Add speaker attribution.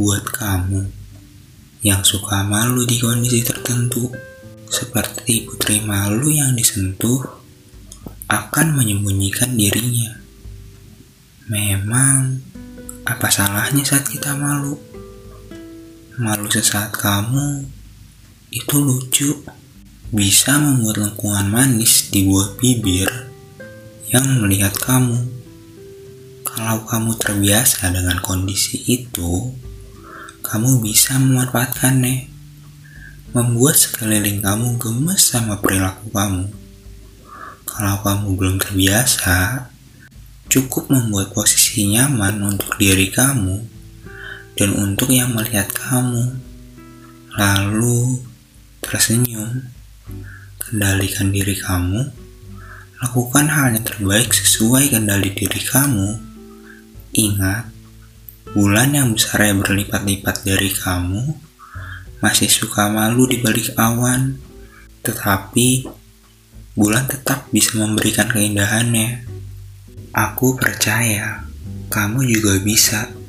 Speaker 1: Buat kamu yang suka malu di kondisi tertentu, seperti putri malu yang disentuh, akan menyembunyikan dirinya. Memang, apa salahnya saat kita malu? Malu sesaat kamu, itu lucu. Bisa membuat lengkungan manis di buah bibir yang melihat kamu. Kalau kamu terbiasa dengan kondisi itu, kamu bisa memanfaatkannya, membuat sekeliling kamu gemes sama perilaku kamu. Kalau kamu belum terbiasa, cukup membuat posisi nyaman untuk diri kamu dan untuk yang melihat kamu. Lalu tersenyum, kendalikan diri kamu, lakukan hal yang terbaik sesuai kendali diri kamu. Ingat, Bulan yang besarnya berlipat-lipat dari kamu masih suka malu di balik awan, tetapi bulan tetap bisa memberikan keindahannya. Aku percaya kamu juga bisa.